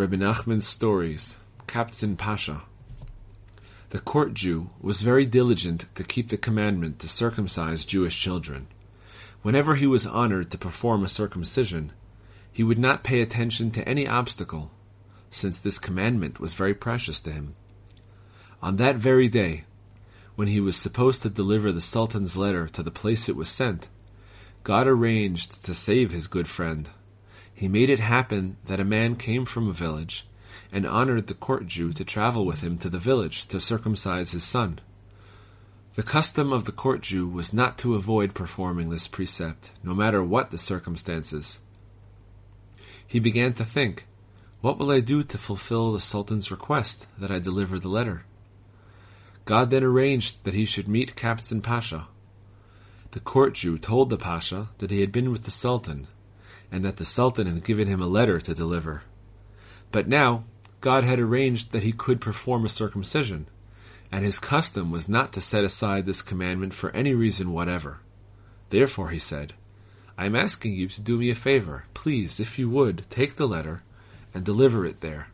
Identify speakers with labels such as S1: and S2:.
S1: Rabbi Nachman's stories, Kaptzin Pasha. The court Jew was very diligent to keep the commandment to circumcise Jewish children. Whenever he was honored to perform a circumcision, he would not pay attention to any obstacle, since this commandment was very precious to him. On that very day, when he was supposed to deliver the Sultan's letter to the place it was sent, God arranged to save his good friend. He made it happen that a man came from a village and honored the court Jew to travel with him to the village to circumcise his son. The custom of the court Jew was not to avoid performing this precept, no matter what the circumstances. He began to think, What will I do to fulfill the Sultan's request that I deliver the letter? God then arranged that he should meet Kaptzin Pasha. The court Jew told the Pasha that he had been with the Sultan and that the Sultan had given him a letter to deliver. But now, God had arranged that he could perform a circumcision, and his custom was not to set aside this commandment for any reason whatever. Therefore he said, I am asking you to do me a favor. Please, if you would, take the letter and deliver it there.